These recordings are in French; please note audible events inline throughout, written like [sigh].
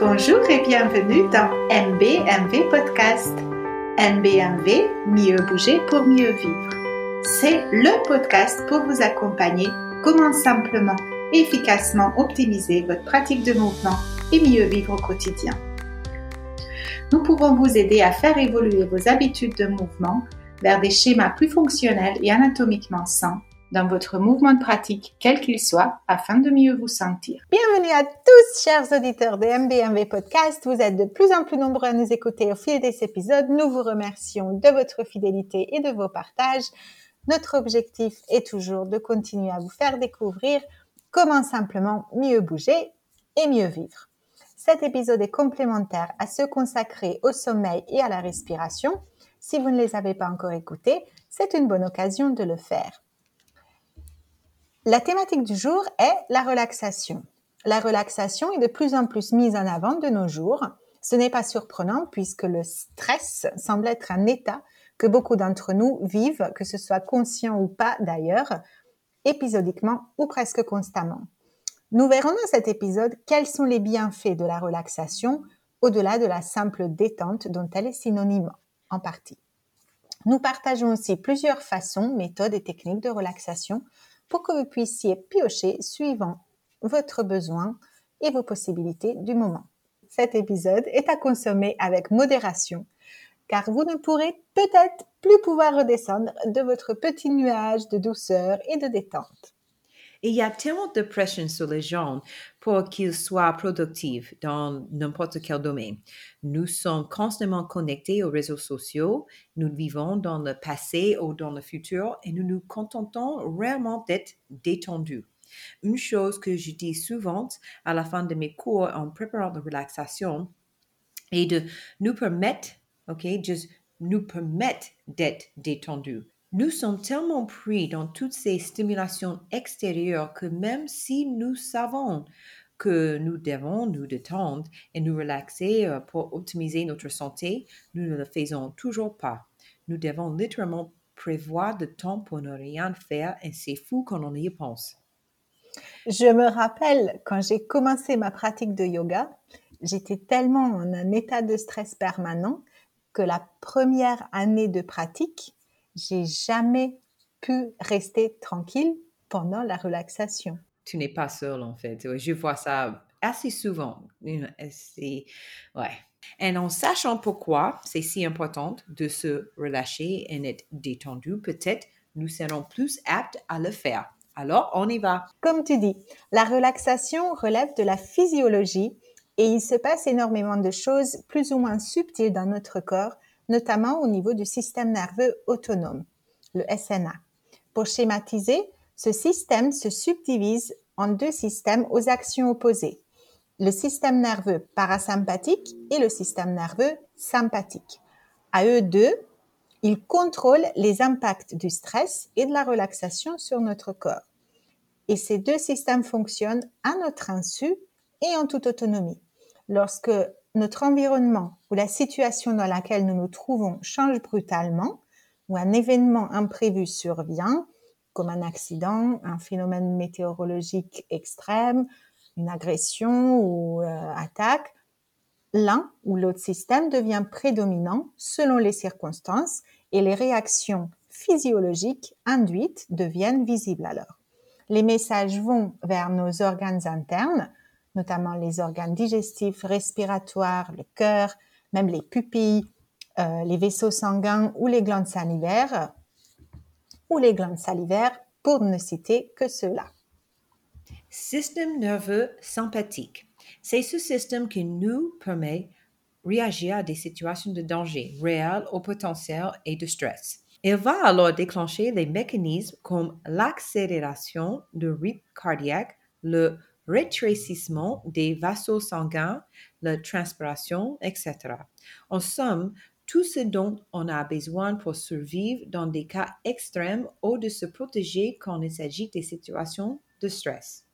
Bonjour et bienvenue dans MBMV Podcast. MBMV, mieux bouger pour mieux vivre. C'est le podcast pour vous accompagner comment simplement et efficacement optimiser votre pratique de mouvement et mieux vivre au quotidien. Nous pouvons vous aider à faire évoluer vos habitudes de mouvement vers des schémas plus fonctionnels et anatomiquement sains dans votre mouvement de pratique, quel qu'il soit, afin de mieux vous sentir. Bienvenue à tous, chers auditeurs de MBMV Podcast. Vous êtes de plus en plus nombreux à nous écouter au fil des épisodes. Nous vous remercions de votre fidélité et de vos partages. Notre objectif est toujours de continuer à vous faire découvrir comment simplement mieux bouger et mieux vivre. Cet épisode est complémentaire à ceux consacrés au sommeil et à la respiration. Si vous ne les avez pas encore écoutés, c'est une bonne occasion de le faire. La thématique du jour est la relaxation. La relaxation est de plus en plus mise en avant de nos jours. Ce n'est pas surprenant puisque le stress semble être un état que beaucoup d'entre nous vivent, que ce soit conscient ou pas d'ailleurs, épisodiquement ou presque constamment. Nous verrons dans cet épisode quels sont les bienfaits de la relaxation au-delà de la simple détente dont elle est synonyme en partie. Nous partageons aussi plusieurs façons, méthodes et techniques de relaxation pour que vous puissiez piocher suivant votre besoin et vos possibilités du moment. Cet épisode est à consommer avec modération car vous ne pourrez peut-être plus pouvoir redescendre de votre petit nuage de douceur et de détente. Il y a tellement de pression sur les gens pour qu'ils soient productifs dans n'importe quel domaine. Nous sommes constamment connectés aux réseaux sociaux, nous vivons dans le passé ou dans le futur et nous nous contentons réellement d'être détendus. Une chose que je dis souvent à la fin de mes cours en préparant la relaxation est de nous permettre, ok, nous permettre d'être détendus. Nous sommes tellement pris dans toutes ces stimulations extérieures que même si nous savons que nous devons nous détendre et nous relaxer euh, pour optimiser notre santé, nous ne le faisons toujours pas. Nous devons littéralement prévoir de temps pour ne rien faire et c'est fou quand on y pense. Je me rappelle quand j'ai commencé ma pratique de yoga, j'étais tellement en un état de stress permanent que la première année de pratique, j'ai jamais pu rester tranquille pendant la relaxation. Tu n'es pas seul en fait. Je vois ça assez souvent. C'est, ouais. Et en sachant pourquoi c'est si important de se relâcher et d'être détendu, peut-être nous serons plus aptes à le faire. Alors, on y va. Comme tu dis, la relaxation relève de la physiologie et il se passe énormément de choses plus ou moins subtiles dans notre corps notamment au niveau du système nerveux autonome, le SNA. Pour schématiser, ce système se subdivise en deux systèmes aux actions opposées, le système nerveux parasympathique et le système nerveux sympathique. À eux deux, ils contrôlent les impacts du stress et de la relaxation sur notre corps. Et ces deux systèmes fonctionnent à notre insu et en toute autonomie. Lorsque notre environnement ou la situation dans laquelle nous nous trouvons change brutalement, ou un événement imprévu survient, comme un accident, un phénomène météorologique extrême, une agression ou euh, attaque, l'un ou l'autre système devient prédominant selon les circonstances et les réactions physiologiques induites deviennent visibles alors. Les messages vont vers nos organes internes, notamment les organes digestifs, respiratoires, le cœur, même les pupilles, euh, les vaisseaux sanguins ou les glandes salivaires, ou les glandes salivaires, pour ne citer que ceux-là. Système nerveux sympathique. C'est ce système qui nous permet de réagir à des situations de danger réel au potentiel et de stress. Il va alors déclencher les mécanismes comme l'accélération du rythme cardiaque, le rétrécissement des vaisseaux sanguins, la transpiration, etc. En somme, tout ce dont on a besoin pour survivre dans des cas extrêmes ou de se protéger quand il s'agit des situations de stress.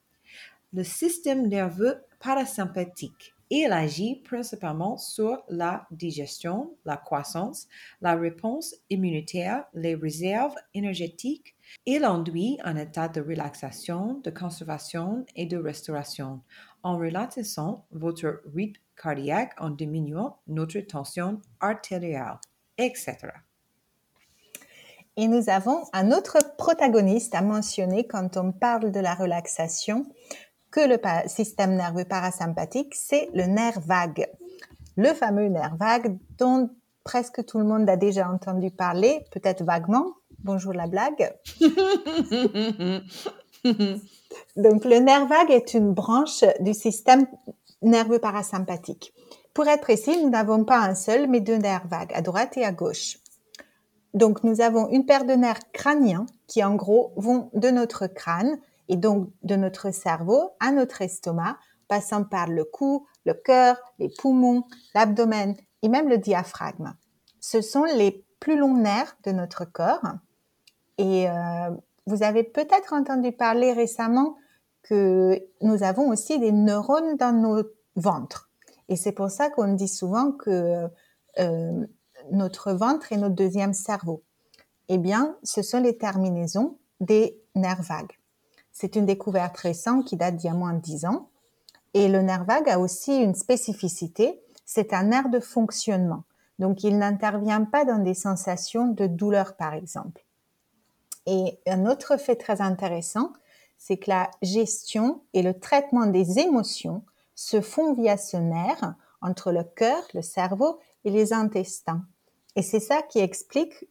le système nerveux parasympathique. Il agit principalement sur la digestion, la croissance, la réponse immunitaire, les réserves énergétiques. Il induit un état de relaxation, de conservation et de restauration en ralentissant votre rythme cardiaque, en diminuant notre tension artérielle, etc. Et nous avons un autre protagoniste à mentionner quand on parle de la relaxation, que le système nerveux parasympathique, c'est le nerf vague. Le fameux nerf vague dont presque tout le monde a déjà entendu parler, peut-être vaguement. Bonjour la blague. [laughs] Donc le nerf vague est une branche du système nerveux parasympathique. Pour être précis, nous n'avons pas un seul, mais deux nerfs vagues, à droite et à gauche. Donc nous avons une paire de nerfs crâniens qui en gros vont de notre crâne et donc de notre cerveau à notre estomac, passant par le cou, le cœur, les poumons, l'abdomen et même le diaphragme. Ce sont les plus longs nerfs de notre corps. Et euh, vous avez peut-être entendu parler récemment que nous avons aussi des neurones dans nos ventres. Et c'est pour ça qu'on dit souvent que euh, notre ventre est notre deuxième cerveau. Eh bien, ce sont les terminaisons des nerfs vagues. C'est une découverte récente qui date d'il y a moins de 10 ans. Et le nerf vague a aussi une spécificité, c'est un nerf de fonctionnement. Donc, il n'intervient pas dans des sensations de douleur, par exemple. Et un autre fait très intéressant, c'est que la gestion et le traitement des émotions se font via ce nerf entre le cœur, le cerveau et les intestins. Et c'est ça qui explique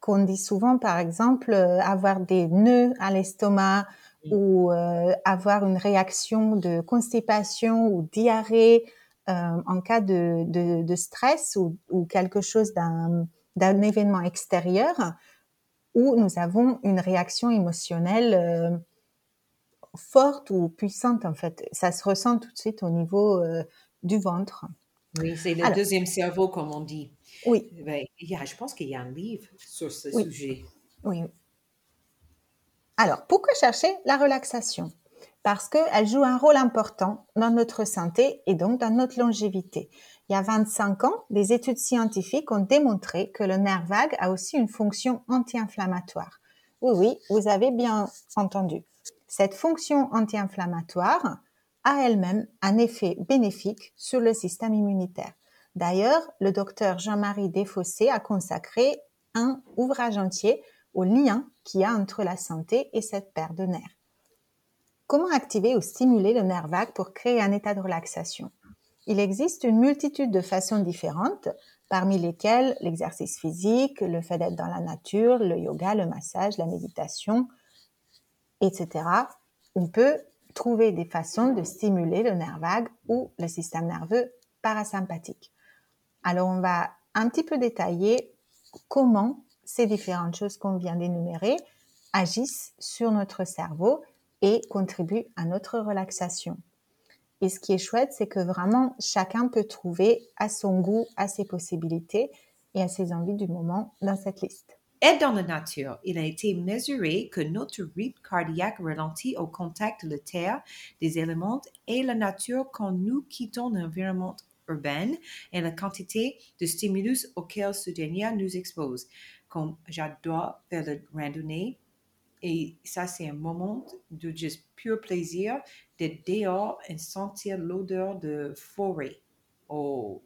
qu'on dit souvent, par exemple, euh, avoir des nœuds à l'estomac, ou euh, avoir une réaction de constipation ou diarrhée euh, en cas de, de, de stress ou, ou, quelque chose d'un, événement extérieur où nous avons une réaction émotionnelle euh, forte ou puissante en fait. Ça se ressent tout de suite au niveau du ventre. Oui, c'est le deuxième cerveau comme on dit. Oui. Ben, il y a, je pense qu'il y a un livre sur ce oui. sujet. Oui, alors, pourquoi chercher la relaxation? Parce qu'elle joue un rôle important dans notre santé et donc dans notre longévité. Il y a 25 ans, des études scientifiques ont démontré que le nerf vague a aussi une fonction anti-inflammatoire. Oui, oui, vous avez bien entendu. Cette fonction anti-inflammatoire a elle-même un effet bénéfique sur le système immunitaire. D'ailleurs, le docteur Jean-Marie Desfossés a consacré un ouvrage entier au lien qu'il y a entre la santé et cette paire de nerfs. Comment activer ou stimuler le nerf vague pour créer un état de relaxation? Il existe une multitude de façons différentes, parmi lesquelles l'exercice physique, le fait d'être dans la nature, le yoga, le massage, la méditation, etc. On peut trouver des façons de stimuler le nerf vague ou le système nerveux parasympathique. Alors on va un petit peu détailler comment ces différentes choses qu'on vient d'énumérer agissent sur notre cerveau et contribuent à notre relaxation. Et ce qui est chouette, c'est que vraiment chacun peut trouver à son goût, à ses possibilités et à ses envies du moment dans cette liste. Et dans la nature, il a été mesuré que notre rythme cardiaque ralentit au contact de la terre, des éléments et la nature quand nous quittons l'environnement urbain et la quantité de stimulus auquel ce dernier nous expose comme j'adore faire la randonnée. Et ça, c'est un moment de juste pur plaisir d'être dehors et sentir l'odeur de forêt. Oh,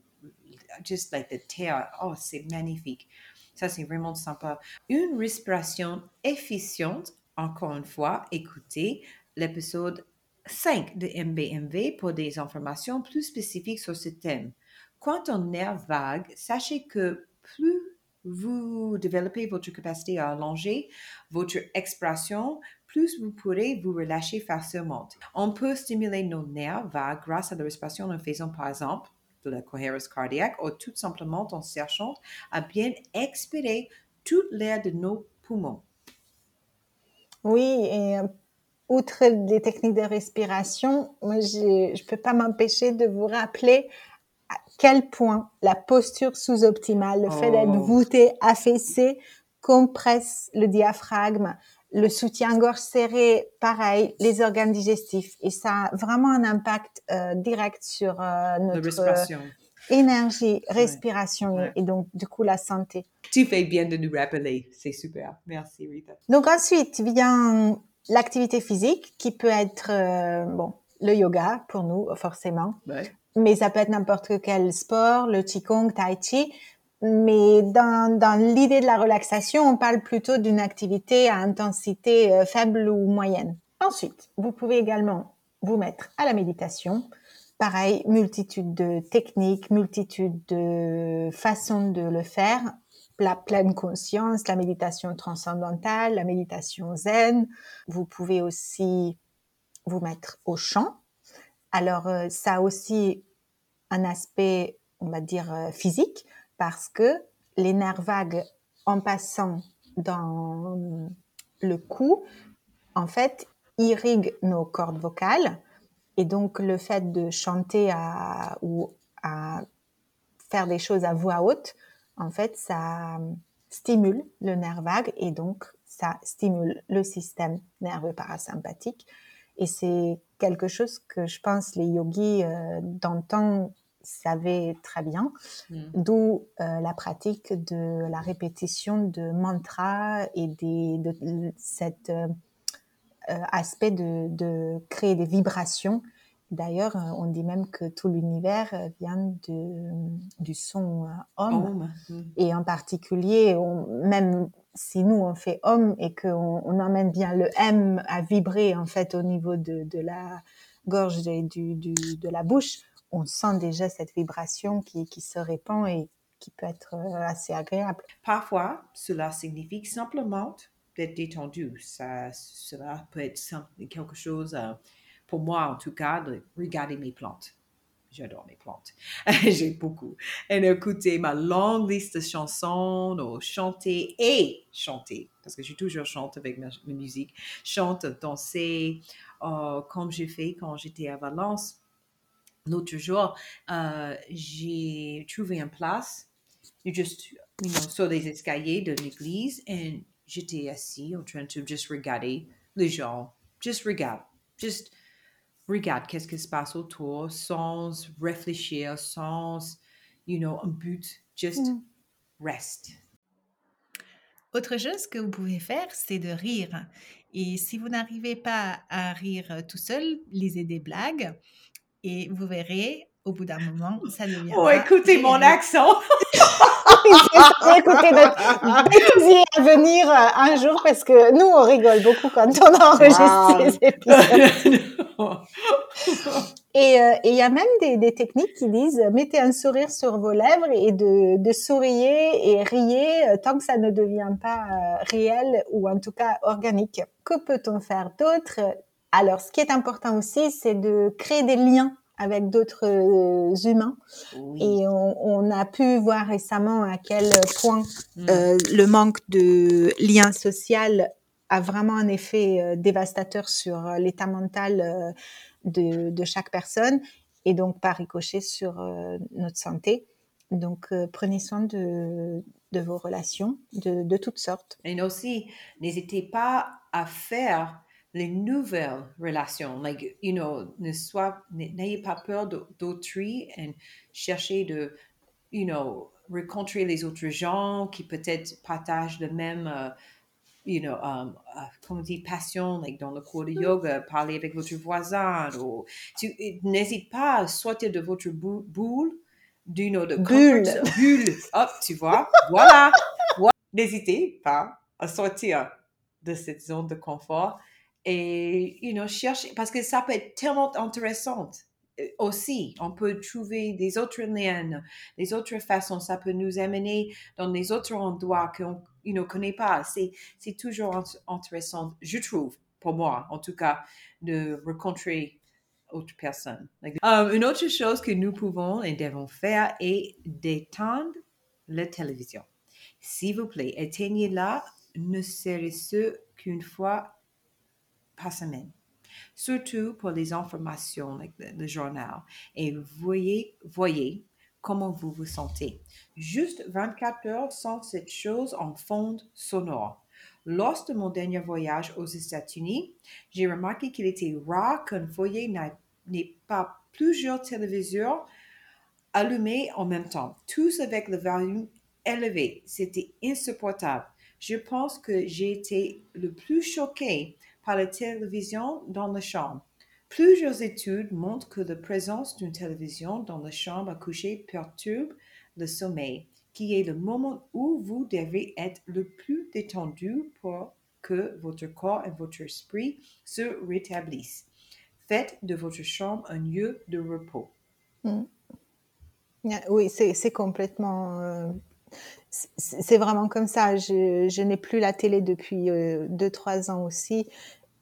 just like the terre. Oh, c'est magnifique. Ça, c'est vraiment sympa. Une respiration efficiente, encore une fois, écoutez l'épisode 5 de MBMV pour des informations plus spécifiques sur ce thème. Quand on est vague, sachez que plus vous développez votre capacité à allonger votre expression, plus vous pourrez vous relâcher facilement. On peut stimuler nos nerfs grâce à la respiration en faisant par exemple de la cohérence cardiaque ou tout simplement en cherchant à bien expirer toute l'air de nos poumons. Oui, et euh, outre les techniques de respiration, je ne peux pas m'empêcher de vous rappeler à quel point la posture sous-optimale, le fait d'être oh. voûté, affaissé, compresse le diaphragme, Le soutien-gorge serré, pareil, les organes digestifs. Et ça a vraiment un impact euh, direct sur euh, notre énergie, respiration et donc du coup la santé. Tu fais bien de nous rappeler, c'est super. Merci Rita. Donc ensuite vient l'activité physique qui peut être bon le yoga pour nous forcément, mais ça peut être n'importe quel sport, le qigong, tai chi. Mais dans, dans l'idée de la relaxation, on parle plutôt d'une activité à intensité euh, faible ou moyenne. Ensuite, vous pouvez également vous mettre à la méditation. Pareil, multitude de techniques, multitude de façons de le faire. La pleine conscience, la méditation transcendantale, la méditation zen. Vous pouvez aussi vous mettre au chant. Alors, euh, ça a aussi un aspect, on va dire, euh, physique parce que les nerfs vagues, en passant dans le cou, en fait, irriguent nos cordes vocales. Et donc, le fait de chanter à, ou à faire des choses à voix haute, en fait, ça stimule le nerf vague et donc ça stimule le système nerveux parasympathique. Et c'est quelque chose que je pense les yogis euh, d'antan savait très bien, mm. d'où euh, la pratique de la répétition de mantras et des, de cet euh, aspect de, de, créer des vibrations. D'ailleurs, on dit même que tout l'univers vient de, du son homme. Mm. Et en particulier, même si nous on fait homme et qu'on on emmène bien le M à vibrer en fait au niveau de, de la gorge et du, du, de la bouche, on sent déjà cette vibration qui, qui se répand et qui peut être euh, assez agréable. Parfois, cela signifie simplement d'être détendu. Ça, cela peut être quelque chose, euh, pour moi en tout cas, de regarder mes plantes. J'adore mes plantes. [laughs] J'ai beaucoup. Et écouter ma longue liste de chansons, chanter et chanter, parce que j'ai toujours chanté avec ma, musique, chante, danser, euh, comme j'ai fait quand j'étais à Valence L'autre jour, euh, j'ai trouvé une place juste, you know, sur les escaliers de l'église et j'étais assis en train de juste regarder les gens. Juste regarde. Juste regarde qu'est-ce qui se passe autour sans réfléchir, sans, you know, un but. Just mm. rest. Autre chose que vous pouvez faire, c'est de rire. Et si vous n'arrivez pas à rire tout seul, lisez des blagues et vous verrez, au bout d'un moment, ça devient. Oh, écoutez mon accent! écoutez notre à venir euh, un jour parce que nous, on rigole beaucoup quand on enregistre ces épisodes. [laughs] Euh, et il y a même des, des, techniques qui disent mettez un sourire sur vos lèvres et de, de sourire et riez euh, tant que ça ne devient pas réel ou en tout cas organique. Que peut-on faire d'autre? Alors, ce qui est important aussi, c'est de créer des liens avec d'autres euh, humains. Et on, a pu voir récemment à quel point mm. euh, le manque de lien social a vraiment un effet euh, dévastateur sur l'état mental de, chaque personne et donc par ricochet sur notre santé. Donc prenez soin de, vos relations de, toutes sortes. Et aussi, n'hésitez pas à faire les nouvelles relations. Like, you know, ne n'ayez pas peur d'autrui et cherchez de, you know, rencontrer les autres gens qui peut-être partagent le même, you know, um, uh, comment on dit, passion, like dans le cours de mm. yoga, parler avec votre voisin. Ou, n'hésite pas à sortir de votre boule, du know, de bulle. [laughs] bulle. Hop, tu vois, voilà. N'hésitez pas à sortir de cette zone de confort et, you know, chercher, parce que ça peut être tellement intéressant aussi. On peut trouver des autres liens, des autres façons. Ça peut nous amener dans des autres endroits qu'on ne connaît pas. C'est toujours intéressant, je trouve, pour moi, en tout cas, de rencontrer autres personnes. Um, une autre chose que nous pouvons et devons faire est d'éteindre la télévision. S'il vous plaît, éteignez-la, ne serait-ce qu'une fois par semaine. Surtout pour les informations, like le, journal. Et voyez, voyez comment vous vous sentez. Juste 24 heures sans cette chose en fond sonore. Lors de mon dernier voyage aux États-Unis, j'ai remarqué qu'il était rare qu'un foyer n'ait pas plusieurs téléviseurs allumés en même temps, tous avec le volume élevé. C'était insupportable. Je pense que j'ai été le plus choqué par la télévision dans la chambre. Plusieurs études montrent que la présence d'une télévision dans la chambre à coucher perturbe le sommeil, qui est le moment où vous devez être le plus détendu pour que votre corps et votre esprit se rétablissent. Faites de votre chambre un lieu de repos. Mm. Oui, c'est complètement... Euh, c'est vraiment comme ça. Je, n'ai plus la télé depuis 2-3 euh, ans aussi.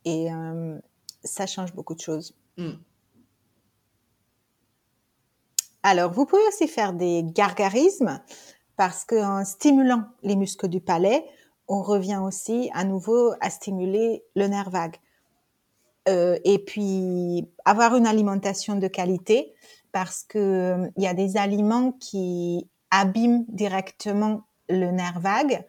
Et euh, ça change beaucoup de choses. Mm. Alors, vous pouvez aussi faire des gargarismes parce qu'en stimulant les muscles du palais, on revient aussi à nouveau à stimuler le nerf vague. Euh, et puis, avoir une alimentation de qualité parce qu'il euh, y a des aliments qui abîment directement le nerf vague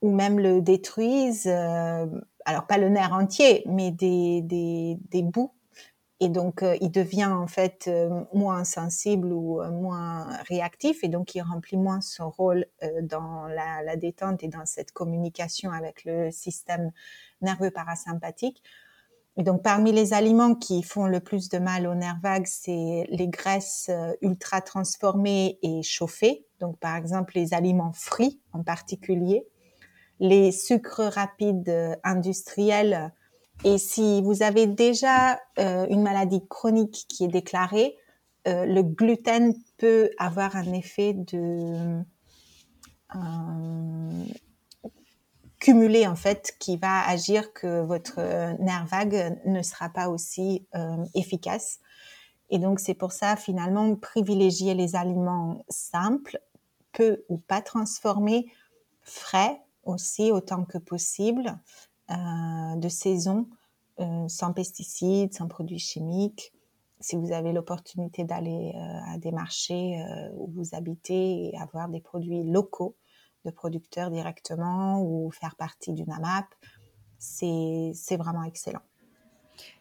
ou même le détruisent. Euh, alors pas le nerf entier, mais des, des, des bouts. Et donc, euh, il devient en fait euh, moins sensible ou euh, moins réactif, et donc il remplit moins son rôle dans la, la, détente et dans cette communication avec le système nerveux parasympathique. Et donc, parmi les aliments qui font le plus de mal au nerf vague, c'est les graisses ultra transformées et chauffées. Donc, par exemple, les aliments frits en particulier les sucres rapides euh, industriels. Et si vous avez déjà euh, une maladie chronique qui est déclarée, euh, le gluten peut avoir un effet de cumulé en fait qui va agir que votre nerf vague ne sera pas aussi efficace. Et donc c'est pour ça finalement privilégier les aliments simples, peu ou pas transformés, frais, aussi autant que possible euh, de saison, euh, sans pesticides, sans produits chimiques. Si vous avez l'opportunité d'aller euh, à des marchés où vous habitez et avoir des produits locaux de producteurs directement ou faire partie d'une AMAP, c'est vraiment excellent.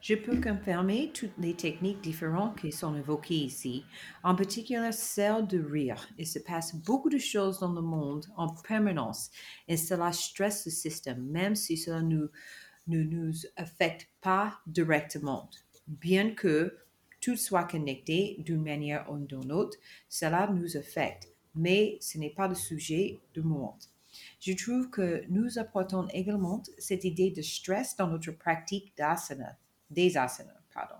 Je peux confirmer toutes les techniques différentes qui sont évoquées ici, en particulier celle de rire. Il se passe beaucoup de choses dans le monde en permanence et cela stresse le système, même si cela ne nous affecte pas directement. Bien que tout soit connecté d'une manière ou d'une autre, cela nous affecte, mais ce n'est pas le sujet du monde. Je trouve que nous apportons également cette idée de stress dans notre pratique d'asana des asanas. Pardon.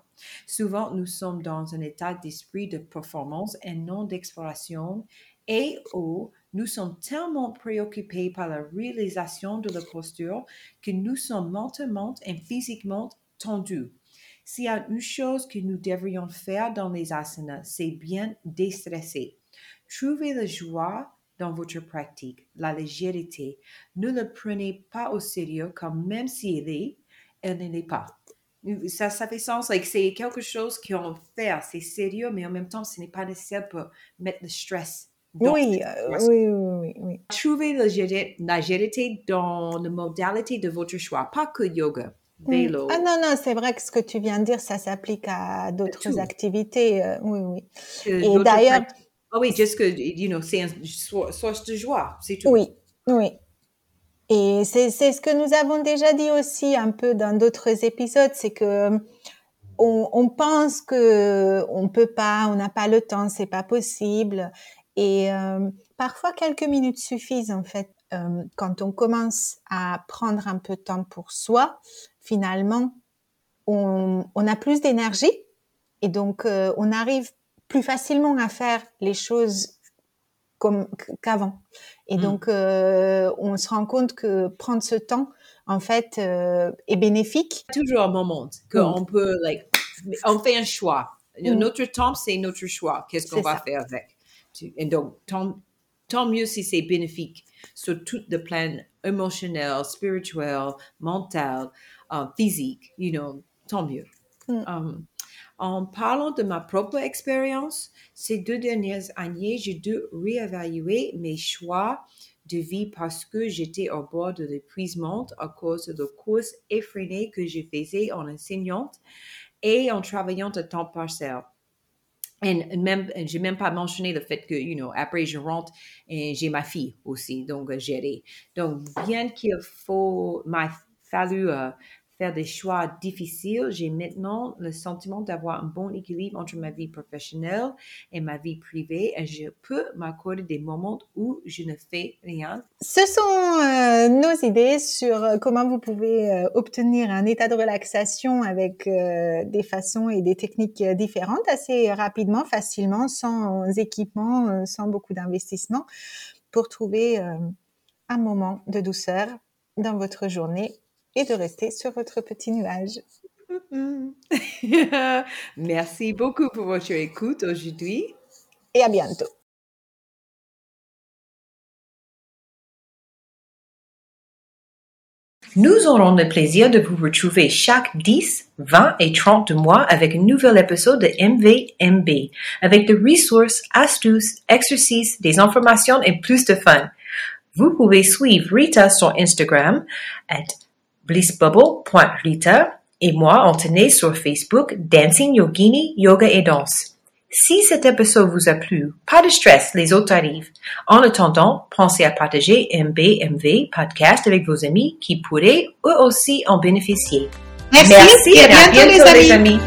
Souvent, nous sommes dans un état d'esprit de performance et non d'exploration et où nous sommes tellement préoccupés par la réalisation de la posture que nous sommes mentalement et physiquement tendus. S'il y a une chose que nous devrions faire dans les asanas, c'est bien déstresser. Trouvez la joie dans votre pratique, la légèreté. Ne le prenez pas au sérieux comme même s'il est, elle ne l'est pas ça, ça fait sens. Like, c'est quelque chose qu'on fait, c'est sérieux, mais en même temps, ce n'est pas nécessaire pour mettre le stress. Oui, euh, oui, oui, oui, Trouvez la légèreté dans la modalité de votre choix, pas que yoga. Hmm. Vélo. Ah non, non, c'est vrai que ce que tu viens de dire, ça s'applique à d'autres activités. Euh, oui, oui. Et d'ailleurs. Ah oui, juste que, you know, c'est une source de joie, c'est tout. Oui, oui. Et c'est ce que nous avons déjà dit aussi un peu dans d'autres épisodes, c'est que on, on, pense que on peut pas, on n'a pas le temps, c'est pas possible. Et euh, parfois quelques minutes suffisent en fait. Euh, quand on commence à prendre un peu de temps pour soi, finalement, on, on a plus d'énergie et donc euh, on arrive plus facilement à faire les choses comme qu'avant. Et mm. donc, euh, on se rend compte que prendre ce temps, en fait, euh, est bénéfique. Toujours un moment qu'on peut, like, on fait un choix. Mm. Notre temps, c'est notre choix. Qu'est-ce qu'on va faire avec? Et donc, tant, tant mieux si c'est bénéfique sur tout le plan émotionnel, spirituel, mental, uh, physique, you know, tant mieux. Mm. Um, en parlant de ma propre expérience, ces deux dernières années, j'ai dû réévaluer mes choix de vie parce que j'étais au bord de l'épuisement à cause de courses effrénées que je faisais en enseignante et en travaillant à temps partiel. Et même, j'ai même pas mentionné le fait que, you know, après je rentre et j'ai ma fille aussi, donc gérer. Donc, bien qu'il faut, m'a fallu euh, faire des choix difficiles, j'ai maintenant le sentiment d'avoir un bon équilibre entre ma vie professionnelle et ma vie privée et je peux m'accorder des moments où je ne fais rien. Ce sont euh, nos idées sur euh, comment vous pouvez euh, obtenir un état de relaxation avec des façons et des techniques différentes assez rapidement, facilement, sans équipement, sans beaucoup d'investissement, pour trouver un moment de douceur dans votre journée et de rester sur votre petit nuage. [laughs] Merci beaucoup pour votre écoute aujourd'hui. Et à bientôt. Nous aurons le plaisir de vous retrouver chaque 10, 20 et 30 mois avec un nouvel épisode de MVMB, avec des ressources, astuces, exercices, des informations et plus de fun. Vous pouvez suivre Rita sur Instagram at blissbubble.rita et moi on tenait sur Facebook Dancing Yogini Yoga et Danse. Si cet épisode vous a plu, pas de stress, les autres arrivent. En attendant, pensez à partager MBMV podcast avec vos amis qui pourraient eux aussi en bénéficier. Merci, et à bientôt, les amis.